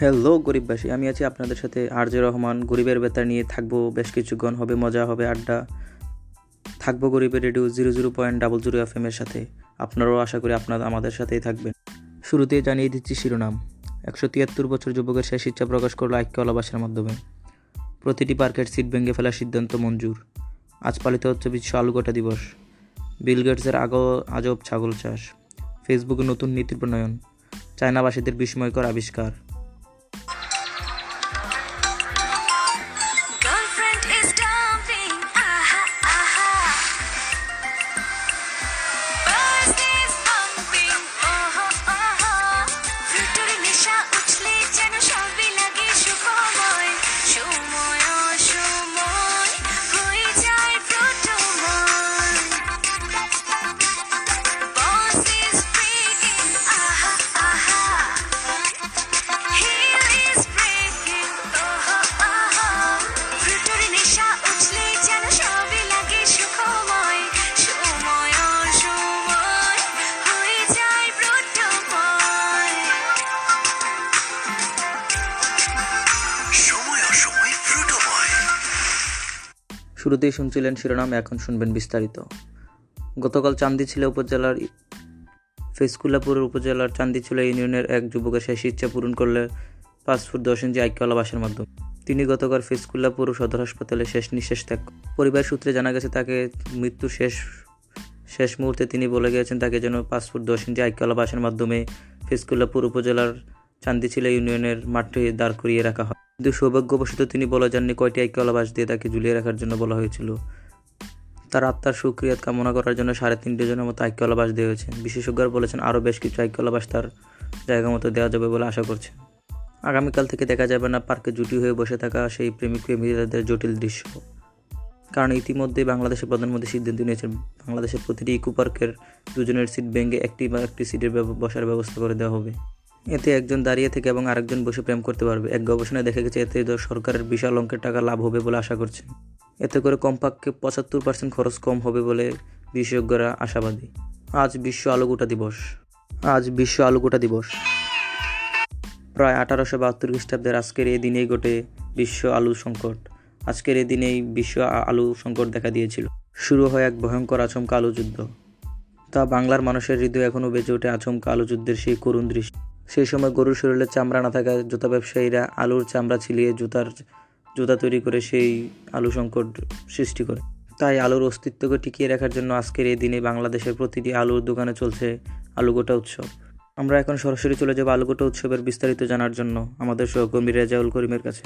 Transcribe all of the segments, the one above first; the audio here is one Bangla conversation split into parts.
হ্যালো গরিববাসী। আমি আছি আপনাদের সাথে আরজে রহমান। গরিবের বেতার নিয়ে থাকব, বেশ কিছুক্ষণ হবে, মজা হবে, আড্ডা। থাকব গরিবের radio zero zero point double zero F এর সাথে। আপনারাও আশা করি আপনারা আমাদের সাথেই থাকবেন। শুরুতেই জানিয়ে দিচ্ছি শিরোনাম। একশো তিয়াত্তর বছর যুবকের শেষ ইচ্ছা প্রকাশ করল ঐক্য আলাবাসের মাধ্যমে। প্রতিটি পার্কের সিট ভেঙে ফেলার সিদ্ধান্ত মঞ্জুর। আজ পালিত হচ্ছে বিশ্ব আলুগোটা দিবস। বিল গেটসের আগো আজব ছাগল চাষ। ফেসবুকে নতুন নীতি প্রণয়ন। চায়নাবাসীদের বিস্ময়কর আবিষ্কার। শুরুতেই শুনছিলেন শিরোনাম, এখন শুনবেন বিস্তারিত। গতকাল চান্দিছিলা উপজেলার ফেসকুল্লাপুর উপজেলার চান্দিছিলা ইউনিয়নের এক যুবকের শেষ ইচ্ছা পূরণ করলে পাঁচ ফুট দশ ইঞ্চি আইক্যলা বাসের মাধ্যমে। তিনি গতকাল ফেসকুল্লাপুর সদর হাসপাতালে শেষ নিঃশ্বাস ত্যাগ পরিবার সূত্রে জানা গেছে, তাকে মৃত্যুর শেষ শেষ মুহূর্তে তিনি বলে গিয়েছেন, তাকে যেন পাঁচ ফুট দশ ইঞ্চি আইক্যলা বাসের মাধ্যমে ফেসকুল্লাপুর উপজেলার চান্দিছিলা ইউনিয়নের মাঠে দাঁড় করিয়ে রাখা হয়। কিন্তু সৌভাগ্যবশত তিনি বলা যাননি কয়টি আইক্যলা বাস দিয়ে তাকে ঝুলিয়ে রাখার জন্য বলা হয়েছিল। তার আত্মার সুক্রিয়াত কামনা করার জন্য সাড়ে তিনটে জনের মতো আইক্যলা বাস দেওয়া হয়েছে। বিশেষজ্ঞরা বলেছেন আরও বেশ কিছু আইক্যলা বাস তার জায়গা মতো দেওয়া যাবে বলে আশা করছেন। আগামীকাল থেকে দেখা যাবে না পার্কে জুটি হয়ে বসে থাকা সেই প্রেমিক প্রেমিকাদের জটিল দৃশ্য। কারণ ইতিমধ্যে বাংলাদেশের প্রধানমন্ত্রী সিদ্ধান্ত নিয়েছেন, বাংলাদেশের প্রতিটি ইকো পার্কের দুজনের সিট ভেঙে একটি বা একটি সিটের বসার ব্যবস্থা করে দেওয়া হবে। এতে একজন দাঁড়িয়ে থেকে এবং আরেকজন বসে প্রেম করতে পারবে। এক গবেষণায় দেখা গেছে, এতে সরকারের বিশাল অঙ্কের টাকা লাভ হবে বলে আশা করছেন এতে করে কমপক্ষে পঁচাত্তর পার্সেন্ট খরচ কম হবে বলে বিশেষজ্ঞরা আশাবাদী। আজ বিশ্ব আলুগোটা দিবস। আজ বিশ্ব আলুগোটা দিবস। প্রায় আঠারোশো বাহাত্তর খ্রিস্টাব্দের আজকের এই দিনেই ঘটে বিশ্ব আলু সংকট। আজকের এই দিনেই বিশ্ব আলু সংকট দেখা দিয়েছিল। শুরু হয় এক ভয়ঙ্কর আচমকা আলু যুদ্ধ। তা বাংলার মানুষের হৃদয় এখনও বেঁচে ওঠে আচমকা আলু যুদ্ধের সেই করুণ দৃশ্য। সেই সময় গরুর শরীরে চামড়া না থাকায় জুতা ব্যবসায়ীরা আলুর চামড়া ছিলিয়ে জুতার জুতা তৈরি করে সেই আলু সংকট সৃষ্টি করে। তাই আলুর অস্তিত্বকে টিকিয়ে রাখার জন্য আজকের এই দিনে বাংলাদেশের প্রতিটি আলুর দোকানে চলছে আলুগোটা উৎসব। আমরা এখন সরাসরি চলে যাব আলুগোটা উৎসবের বিস্তারিত জানার জন্য আমাদের সহকর্মী রেজাউল করিমের কাছে।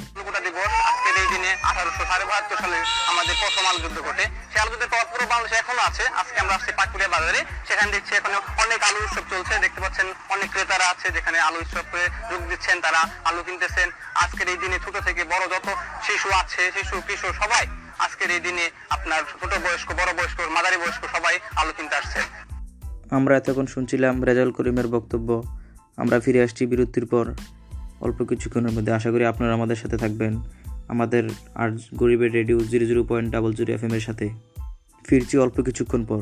এখনও আছে। আজকে আমরা আসছি পাকুড়িয়া বাজারে। সেখানে দেখছি এখানে অনেক আলু উৎসব চলছে। দেখতে পাচ্ছেন অনেক ক্রেতারা আছে যেখানে আলু উৎসবে যোগ দিচ্ছেন, তারা আলু কিনতেছেন। আজকের এই দিনে ছোট থেকে বড় যত শিশু আছে, শিশু, কিশোর, সবাই আজকের এই দিনে আপনার ছোট বয়স্ক, বড় বয়স্ক, মাঝারি বয়স্ক সবাই আলু কিনতে আসছে আমরা এতক্ষণ শুনছিলাম রেজাল করিমের বক্তব্য। আমরা ফিরে আসছি বিরতির পর। অল্প কিছুক্ষণের মধ্যে আশা করি আপনারা আমাদের সাথে থাকবেন। আমাদের আর গরিবের radio zero zero point double zero F এর সাথে। ফিরছি অল্প কিছুক্ষণ পর।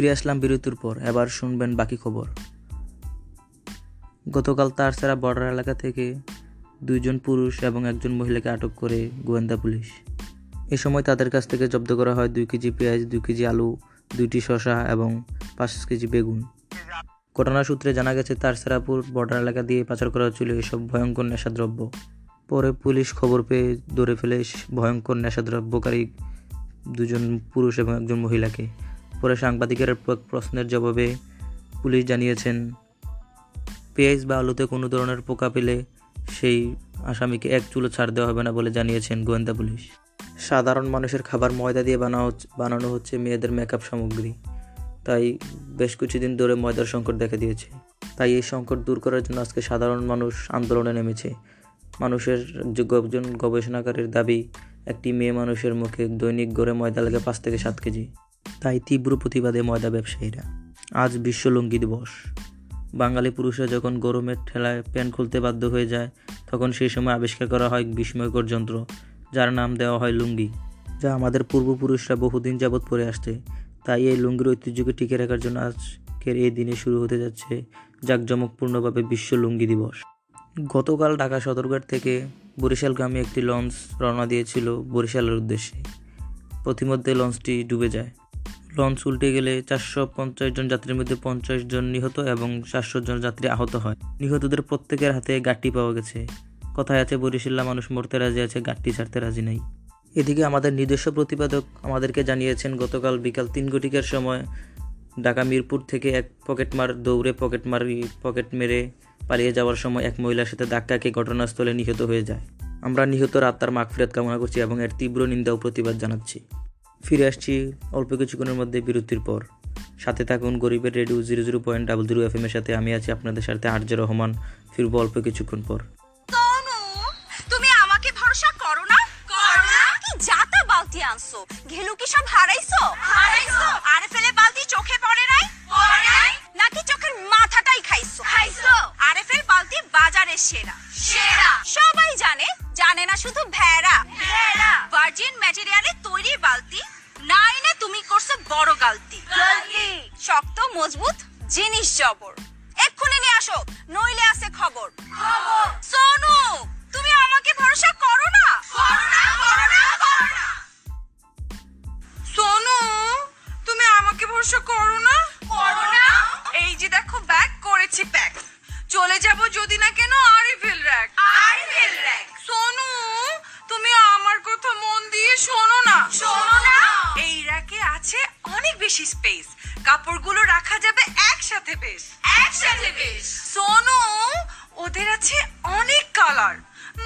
ফিরে আসলাম বিরতির পর, এবার শুনবেন বাকি খবর। গতকাল তারসারা বর্ডার এলাকা থেকে দুইজন পুরুষ এবং একজন মহিলাকে আটক করে গোয়েন্দা পুলিশ। এ সময় তাদের কাছ থেকে জব্দ করা হয় দুই কেজি পেঁয়াজ, দুই কেজি আলু, দুইটি শসা এবং পাঁচ কেজি বেগুন। ঘটনা সূত্রে জানা গেছে তারসারাপুর বর্ডার এলাকা দিয়ে পাচার করা হচ্ছিল এসব ভয়ঙ্কর নেশাদ্রব্য। পরে পুলিশ খবর পেয়ে ধরে ফেলে ভয়ঙ্কর নেশাদ্রব্যকারী দুজন পুরুষ এবং একজন মহিলাকে। পরে সাংবাদিকের প্রশ্নের জবাবে পুলিশ জানিয়েছেন, পেঁয়াজ বা আলুতে কোনো ধরনের পোকা পেলে সেই আসামিকে এক চুলো ছাড় দেওয়া হবে না বলে জানিয়েছেন গোয়েন্দা পুলিশ। সাধারণ মানুষের খাবার ময়দা দিয়ে বানানো বানানো হচ্ছে মেয়েদের মেকআপ সামগ্রী। তাই বেশ কিছুদিন ধরে ময়দার সংকট দেখা দিয়েছে। তাই এই সংকট দূর করার জন্য আজকে সাধারণ মানুষ আন্দোলনে নেমেছে। মানুষের একজন গবেষণাকারীর দাবি, একটি মেয়ে মানুষের মুখে দৈনিক গড়ে ময়দা লাগে পাঁচ থেকে সাত কেজি। তাই তীব্র প্রতিবাদে ময়দা ব্যবসায়ীরা। আজ বিশ্ব লুঙ্গি দিবস। বাঙালি পুরুষরা যখন গরমের ঠেলায় প্যান্ট খুলতে বাধ্য হয়ে যায়, তখন সেই সময় আবিষ্কার করা হয় বিস্ময়কর যন্ত্র, যার নাম দেওয়া হয় লুঙ্গি, যা আমাদের পূর্বপুরুষরা বহুদিন যাবৎ পরে আসছে। তাই এই লুঙ্গির ঐতিহ্যকে টিকে রাখার জন্য আজকের এই দিনে শুরু হতে যাচ্ছে জাঁকজমকপূর্ণভাবে বিশ্ব লুঙ্গি দিবস। গতকাল ঢাকা সদরঘাট থেকে বরিশালগামী একটি লঞ্চ রওনা দিয়েছিল বরিশালের উদ্দেশ্যে। প্রতিমধ্যে লঞ্চটি ডুবে যায়। লঞ্চ উল্টে গেলে চারশো পঞ্চাশ জন যাত্রীর মধ্যে পঞ্চাশ জন নিহত এবং চারশো জন যাত্রী আহত হয়। নিহতদের প্রত্যেকের হাতে গাঠটি পাওয়া গেছে। কথায় আছে, বরিশিল্লা মানুষ মরতে রাজি আছে গাঠটি ছাড়তে রাজি নাই। এদিকে আমাদের নিজস্ব প্রতিপাদক আমাদেরকে জানিয়েছেন, গতকাল বিকাল তিন ঘটিকার সময় ঢাকা মিরপুর থেকে এক পকেটমার দৌড়ে পকেটমার পকেট মেরে পালিয়ে যাওয়ার সময় এক মহিলার সাথে ধাক্কাকে ঘটনাস্থলে নিহত হয়ে যায়। আমরা নিহত আত্মার মাগফিরাত কামনা করছি এবং এর তীব্র নিন্দা ও প্রতিবাদ জানাচ্ছি। ফিরে আসছি অল্প কিছুক্ষণের মধ্যে বিরতির পর। সাথে থাকুন গরিবের radio zero zero point double zero F এর সাথে। আমি আছি আপনাদের সাথে আর্য রহমান। ফিরবো অল্প কিছুক্ষণ পর। ঘেলু কি সব হারাইছো? হারাইছো। আরে ফেলে বালতি চোখে পড়ে নাই? পড়ে নাই। নাকি চোখের খাইছো? খাইছো। আরে বালতি বাজারের সেরা। সেরা। সবাই জানে জানে না শুধু ভেড়া। ভেড়া। ভার্জিন ম্যাটেরিয়ালে তৈরি বালতি না এনে তুমি করছ বড় গালতি। গালতি। শক্ত মজবুত জিনিস জবর। এক্ষুনি নিয়ে আসো নইলে আছে খবর। খবর। সোনু তুমি আমাকে ভরসা করো না? করো না করো না করো না। সোনু তুমি আমাকে ভরসা করো না? করো না। এই যে দেখো ব্যাগ করেছি প্যাক চলে যাব যদি না কেন আরিফেল র্যাক আরিফেল র্যাক। সোনু তুমি আমার কথা মন দিয়ে শোনো না। শোনো না। এই র্যাকে আছে অনেক বেশি স্পেস কাপড়গুলো রাখা যাবে একসাথে বেশ। একসাথে বেশ। সোনু ওদের আছে অনেক কালার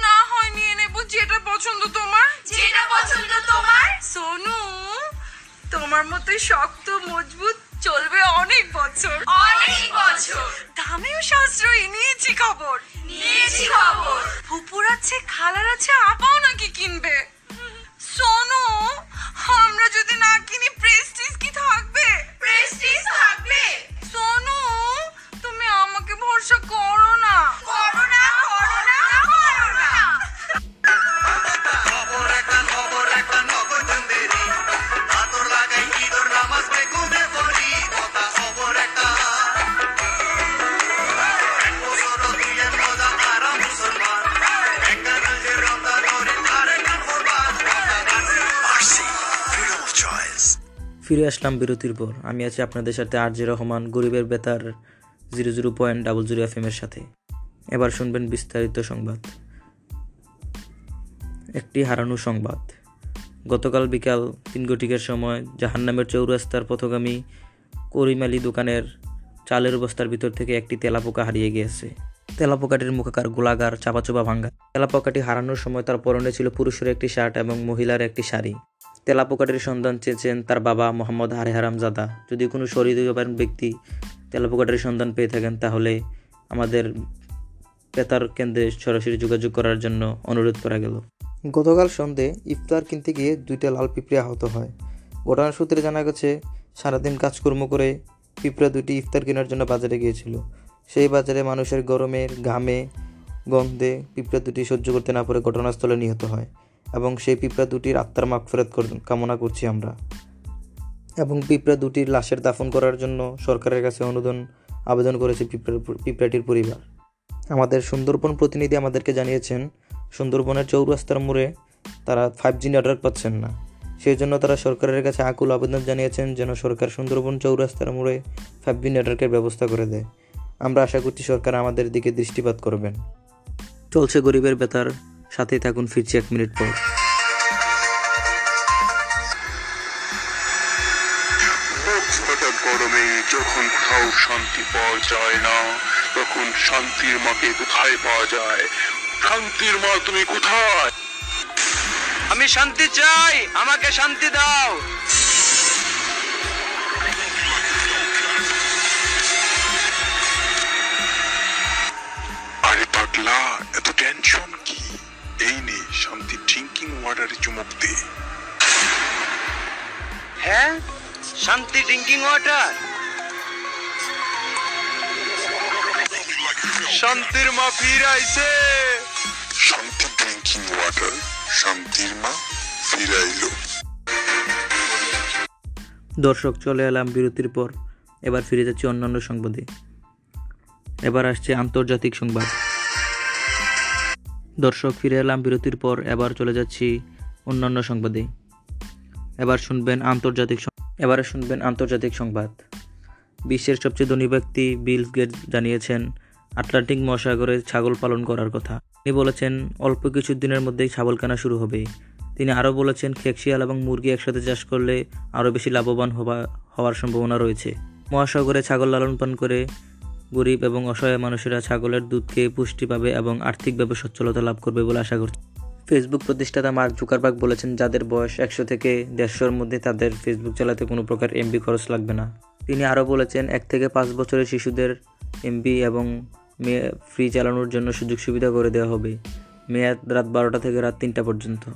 না হয় নিয়ে নেব যেটা পছন্দ তোমার। যেটা পছন্দ তোমার। সোনু তোমার মতোই শক্ত মজবুত চলবে অনেক বছর। অনেক বছর। দামিও সাশ্রয়ী নিয়েছি খবর। নিয়েছি খবর। ফুপুর আছে খালার আছে আপাও নাকি কিনবে। সোনু আমরা যদি না কিনি প্রেস্টিজ কি থাকবে? প্রেস্টিজ থাকবে। সোনু তুমি আমাকে ভরসা করো করো। ফিরে আসলাম বিরতির পর। আমি আছি আপনাদের সাথে আর জে রহমান, গরিবের বেতার, zero zero point double zero F এর সাথে। এবার শুনবেন বিস্তারিত সংবাদ। একটি হারানো সংবাদ। গতকাল বিকাল তিন ঘটিকার সময় জাহান্নামের চৌরাস্তার পথগামী করিমালি দোকানের চালের বস্তার ভিতর থেকে একটি তেলাপোকা হারিয়ে গিয়েছে। তেলাপোকাটির মুখাকার গোলাগার, চাপাচোপা ভাঙ্গা। তেলাপোকাটি হারানোর সময় তার পরনে ছিল পুরুষের একটি শার্ট এবং মহিলার একটি শাড়ি। তেলাপোকাটির সন্ধান চেয়েছেন তার বাবা মোহাম্মদ হারে হারামজাদা। যদি কোনো শরীরবান ব্যক্তি তেলাপোকাটির সন্ধান পেয়ে থাকেন, তাহলে আমাদের বেতার কেন্দ্রে সরাসরি যোগাযোগ করার জন্য অনুরোধ করা গেল। গতকাল সন্ধে ইফতার কিনতে গিয়ে দুইটা লাল পিঁপড়ে আহত হয়। ঘটনার সূত্রে জানা গেছে, সারাদিন কাজকর্ম করে পিঁপড়া দুটি ইফতার কেনার জন্য বাজারে গিয়েছিল। সেই বাজারে মানুষের গরমের ঘামে, গন্ধে পিঁপড়া দুটি সহ্য করতে না পারে ঘটনাস্থলে নিহত হয়। এবং সেই পিঁপড়া দুটির আত্মার মাগফেরত কামনা করছি আমরা। এবং পিঁপড়া দুটির লাশের দাফন করার জন্য সরকারের কাছে অনুদান, আবেদন করেছে পিঁপড়ার পিঁপড়াটির পরিবার। আমাদের সুন্দরবন প্রতিনিধি আমাদেরকে জানিয়েছেন, সুন্দরবনের চৌরাস্তার মোড়ে তারা ফাইভ জি নেটওয়ার্ক পাচ্ছেন না। সেই জন্য তারা সরকারের কাছে আকুল আবেদন জানিয়েছেন যেন সরকার সুন্দরবন চৌরাস্তার মোড়ে ফাইভ জি নেটওয়ার্কের ব্যবস্থা করে দেয়। আমরা আশা করছি সরকার আমাদের দিকে দৃষ্টিপাত করবেন। চলছে গরিবের বেতার। সাথেই থাকুন ফিরছি এক মিনিট পর। গরমে যখন কোথাও শান্তি পাওয়া যায় না তখন শান্তির মাকে কোথায় পাওয়া যায়? শান্তির মা তুমি কোথায়? আমি শান্তি চাই আমাকে শান্তি দাও। আরে পাগলা এত টেনশন এই নে শান্তি ড্রিঙ্কিং ওয়াটারে চুমুক দে। হ্যাঁ? শান্তি ড্রিঙ্কিং ওয়াটার শান্তির মা ফিরে আইছে শান্তি ড্রিঙ্কিং ওয়াটার শান্তির মা ফিরাইলো। দর্শক চলে এলাম বিরতির পর। এবার ফিরে যাচ্ছি অন্যান্য সংবাদে। এবার আসছে আন্তর্জাতিক সংবাদ। দর্শক ফিরে এলাম বিরতির পর, এবার চলে যাচ্ছি অন্যান্য সংবাদে। এবার শুনবেন আন্তর্জাতিক এবারে শুনবেন আন্তর্জাতিক সংবাদ। বিশ্বের সবচেয়ে ধনী ব্যক্তি বিল গেটস জানিয়েছেন, আটলান্টিক মহাসাগরে ছাগল পালন করার কথা। তিনি বলেছেন, অল্প কিছু দিনের মধ্যেই ছাগল কেনা শুরু হবে। তিনি আরও বলেছেন, খেকশিয়াল এবং মুরগি একসাথে চাষ করলে আরও বেশি লাভবান হওয়া হওয়ার সম্ভাবনা রয়েছে। মহাসাগরে ছাগল লালন পালন করে গরিব এবং অসহায় মানুষেরা ছাগলের দুধ খেয়ে পুষ্টি পাবে এবং আর্থিকভাবে সচ্ছলতা লাভ করবে বলে আশা করছে। ফেসবুক প্রতিষ্ঠাতা মার্ক জুকারবার্গ বলেছেন, যাদের বয়স একশো থেকে দেড়শোর মধ্যে তাদের ফেসবুক চালাতে কোনো প্রকার এমবি খরচ লাগবে না। তিনি আরও বলেছেন, এক থেকে পাঁচ বছরের শিশুদের এমবি এবং মেয়ে ফ্রি চালানোর জন্য সুযোগ সুবিধা করে দেওয়া হবে। মেয়াদ রাত বারোটা থেকে রাত তিনটা পর্যন্ত।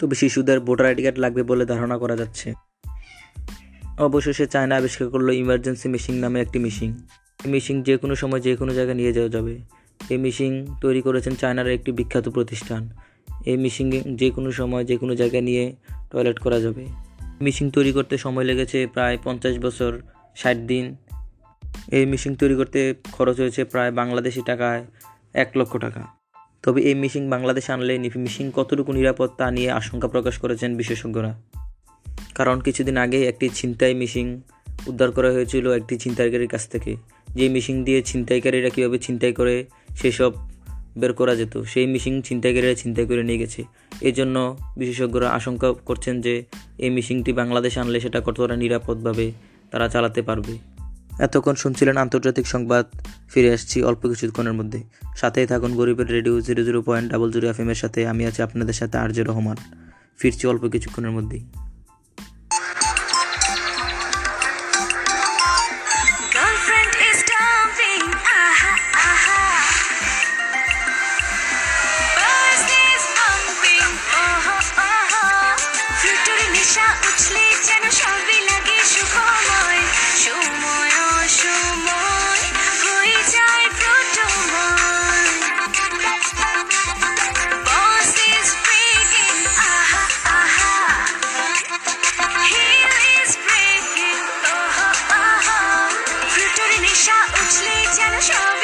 তবে শিশুদের ভোটার আইডি কার্ড লাগবে বলে ধারণা করা যাচ্ছে। অবশেষে চায়না আবিষ্কার করল ইমার্জেন্সি মেশিন নামে একটি মেশিন। এই মেশিন যে কোনো সময় যে কোনো জায়গায় নিয়ে যাওয়া যাবে। এই মেশিন তৈরি করেছেন চায়নার একটি বিখ্যাত প্রতিষ্ঠান। এই মেশিন যে কোনো সময় যে কোনো জায়গায় নিয়ে টয়লেট করা যাবে। মেশিন তৈরি করতে সময় লেগেছে প্রায় পঞ্চাশ বছর, ষাট দিন। এই মেশিন তৈরি করতে খরচ হয়েছে প্রায় বাংলাদেশি টাকায় এক লক্ষ টাকা। তবে এই মেশিন বাংলাদেশে আনলে মেশিন কতটুকু নিরাপদ তা নিয়ে আশঙ্কা প্রকাশ করেছেন বিশেষজ্ঞরা। কারণ কিছুদিন আগে একটি ছিনতাই মেশিন উদ্ধার করা হয়েছিল একটি ছিনতাইকারীর কাছ থেকে। যে মেশিন দিয়ে ছিনতাইকারীরা কীভাবে ছিনতাই করে সেসব বের করা যেত, সেই মেশিন ছিনতাইকারীরা ছিনতাই করে নিয়ে গেছে। এই জন্য বিশেষজ্ঞরা আশঙ্কা করছেন যে এই মেশিনটি বাংলাদেশে আনলে সেটা কতটা নিরাপদভাবে তারা চালাতে পারবে। এতক্ষণ শুনছিলেন আন্তর্জাতিক সংবাদ, ফিরে আসছি অল্প কিছুক্ষণের মধ্যে। সাথেই থাকুন গরিবের radio zero zero point double zero F এর সাথে, আমি আছি আপনাদের সাথে আরজে রহমান। ফিরছি অল্প কিছুক্ষণের মধ্যেই। Shut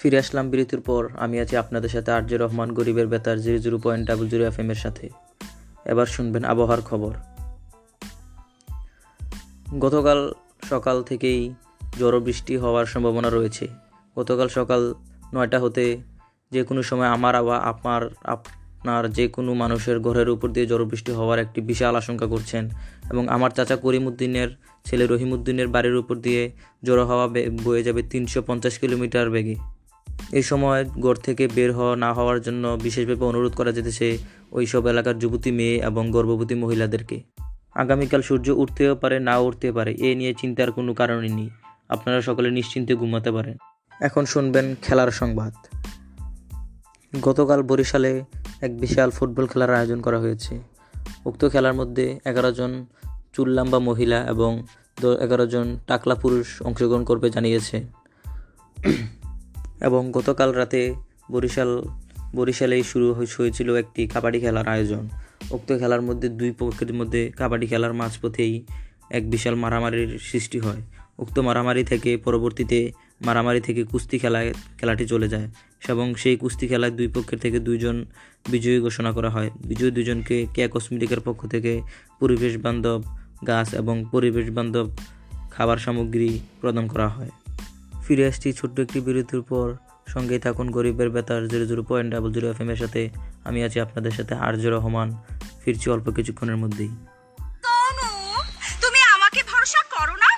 ফিরে আসলাম বিরতির পর। আমি আছি আপনাদের সাথে আরজে রহমান, গরিবের বেতার, zero zero point double zero F এর সাথে। এবার শুনবেন আবহাওয়ার খবর। গতকাল সকাল থেকেই ঝড়ো বৃষ্টি হওয়ার সম্ভাবনা রয়েছে। গতকাল সকাল নয়টা হতে যে কোনো সময় আমার আবার আপনার আপনার যে কোনো মানুষের ঘরের উপর দিয়ে জড়ো বৃষ্টি হওয়ার একটি বিশাল আশঙ্কা করছেন এবং আমার চাচা করিমউদ্দিনের ছেলে রহিমউদ্দিনের বাড়ির উপর দিয়ে জড়ো হওয়া বয়ে যাবে তিনশো পঞ্চাশ কিলোমিটার বেগে। এই সময় ঘর থেকে বের হওয়া না হওয়ার জন্য বিশেষভাবে অনুরোধ করা যেতেছে ওই সব এলাকার যুবতী মেয়ে এবং গর্ভবতী মহিলাদেরকে। আগামীকাল সূর্য উঠতেও পারে, না উঠতে পারে, এ নিয়ে চিন্তার কোনো কারণই নেই। আপনারা সকলে নিশ্চিন্তে ঘুমাতে পারেন। এখন শুনবেন খেলার সংবাদ। গতকাল বরিশালে এক বিশাল ফুটবল খেলার আয়োজন করা হয়েছে। উক্ত খেলার মধ্যে এগারো জন চুল্লাম্বা মহিলা এবং এগারো জন টাকলা পুরুষ অংশগ্রহণ করবে জানিয়েছে। এবং গতকাল রাতে বরিশাল, বরিশালেই শুরু হয়ে- হয়েছিল একটি কাবাডি খেলার আয়োজন। উক্ত খেলার মধ্যে দুই পক্ষের মধ্যে কাবাডি খেলার মাঝপথেই এক বিশাল মারামারির সৃষ্টি হয়। উক্ত মারামারি থেকে পরবর্তীতে মারামারি থেকে কুস্তি খেলায় খেলাটি চলে যায় এবং সেই কুস্তি খেলায় দুই পক্ষের থেকে দুইজন বিজয়ী ঘোষণা করা হয়। বিজয়ী দুজনকে কেয়া কসমেটিকের পক্ষ থেকে পরিবেশ বান্ধব গাছ এবং পরিবেশ বান্ধব খাবার সামগ্রী প্রদান করা হয়। ফিরে আসছি ছোট্ট একটি বিরতির পর। সঙ্গেই থাকুন গরিবের বেতার zero zero point double zero F M এর সাথে। আমি আছি আপনাদের সাথে আর্য রহমান। ফিরছি অল্প কিছুক্ষণের মধ্যেই। তুমি আমাকে ভরসা করো না?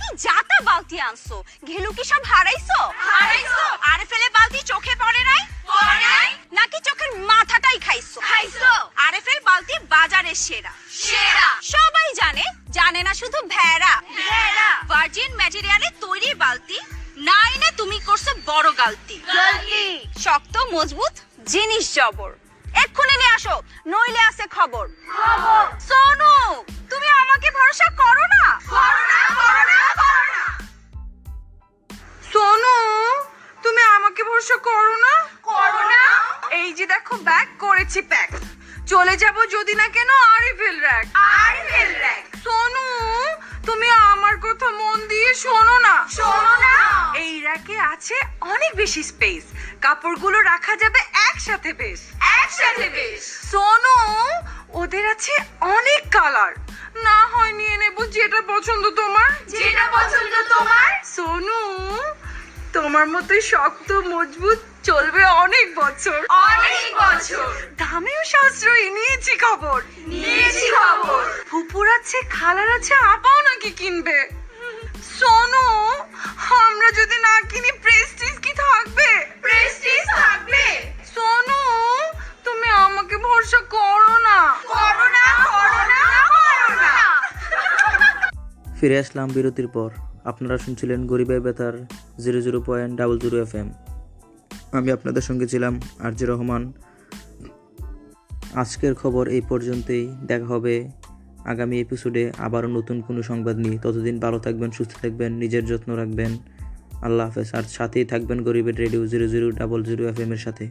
কি জাতা বালতি আনছো? ঘেলু কি সব হারাইছো? হারাইছো। আরে ফেলে বালতি চোখে পড়ে নাই? পড়ে নাই। নাকি চোখের মাথাটাই খাইছো? খাইছো। আরে ফেল বালতি বাজারের সেরা। সেরা। সবাই জানে জানে না শুধু ভেড়া। ভেড়া। ভার্জিন ম্যাটেরিয়ালে শক্ত মজবুত জিনিস জবর। এক্ষুনি নিয়ে আসো নইলে আছে খবর। খবর। সোনু তুমি আমাকে ভরসা করো না? করো না করো না করো না। সোনু তুমি আমাকে ভরসা করো না? করো না। এই যে দেখো ব্যাগ করেছি প্যাক চলে যাব যদি না কেন আরিফেল র্যাক আরিফেল র্যাক সোনু তুমি আমার কথা মন দিয়ে শোনো না। র্যাকে আছে অনেক বেশি স্পেস কাপড়গুলো রাখা যাবে একসাথে বেশ। একসাথে বেশ। সোনু ওদের আছে অনেক কালার না হয় নিয়ে নেব যেটা পছন্দ তোমার। যেটা পছন্দ তোমার। সোনু তোমার মতোই শক্ত মজবুত চলবে অনেক বছর। অনেক বছর। দামেও সাশ্রয়ী নিয়েছি খবর। নিয়েছি খবর। ফুপুর আছে খালার আছে আপাও নাকি কিনবে। সোনু আমরা যদি না কিনি প্রেস্টিজ কি থাকবে? প্রেস্টিজ থাকবে। সোনু তুমি আমাকে ভরসা করো না। করো না করো না করো না। ফিরে আসলাম বিরতির পর। আপনারা শুনছিলেন গরিবের বেতার zero zero point double zero F M আমি আপনাদের সঙ্গে ছিলাম আরজি রহমান। আজকের খবর এই পর্যন্তই। দেখা হবে আগামী এপিসোডে আবারও নতুন কোনো সংবাদ নিয়ে। ততদিন ভালো থাকবেন, সুস্থ থাকবেন, নিজের যত্ন রাখবেন। আল্লাহ হাফেজ। আর সাথেই থাকবেন গরিবের radio zero zero double zero F এর সাথে।